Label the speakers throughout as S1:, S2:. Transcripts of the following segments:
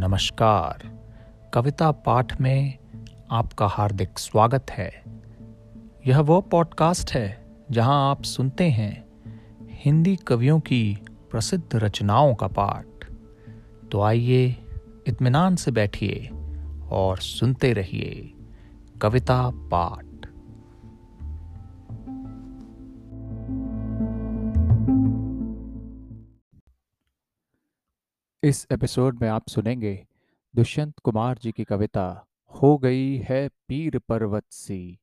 S1: नमस्कार। कविता पाठ में आपका हार्दिक स्वागत है। यह वो पॉडकास्ट है जहाँ आप सुनते हैं हिंदी कवियों की प्रसिद्ध रचनाओं का पाठ। तो आइए इत्मीनान से बैठिए और सुनते रहिए कविता पाठ।
S2: इस एपिसोड में आप सुनेंगे, दुष्यंत कुमार जी की कविता, हो गई है पीर पर्वत सी।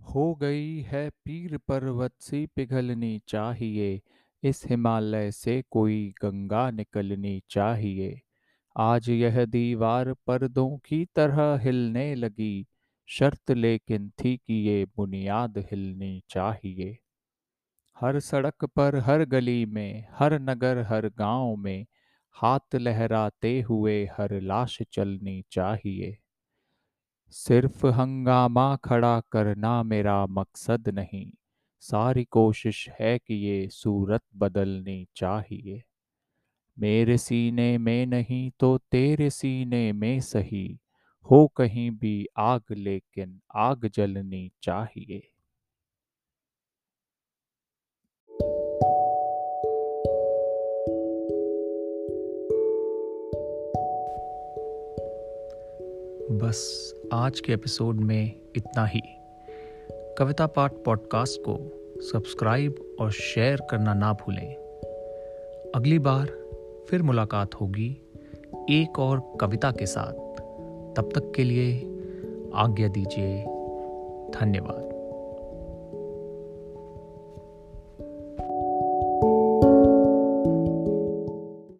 S2: हो गई है पीर पर्वत सी, पिघलनी चाहिए। इस हिमालय से कोई गंगा निकलनी चाहिए। आज यह दीवार पर्दों की तरह हिलने लगी। शर्त लेकिन थी कि ये बुनियाद हिलनी चाहिए। हर सड़क पर, हर गली में, हर नगर, हर गाँव में, हाथ लहराते हुए हर लाश चलनी चाहिए। सिर्फ़ हंगामा खड़ा करना मेरा मकसद नहीं, सारी कोशिश है कि ये सूरत बदलनी चाहिए। मेरे सीने में नहीं तो तेरे सीने में सही, हो कहीं भी आग लेकिन आग जलनी चाहिए।
S1: बस आज के एपिसोड में इतना ही। कविता पाठ पॉडकास्ट को सब्सक्राइब और शेयर करना ना भूलें। अगली बार फिर मुलाकात होगी एक और कविता के साथ। तब तक के लिए आज्ञा दीजिए। धन्यवाद।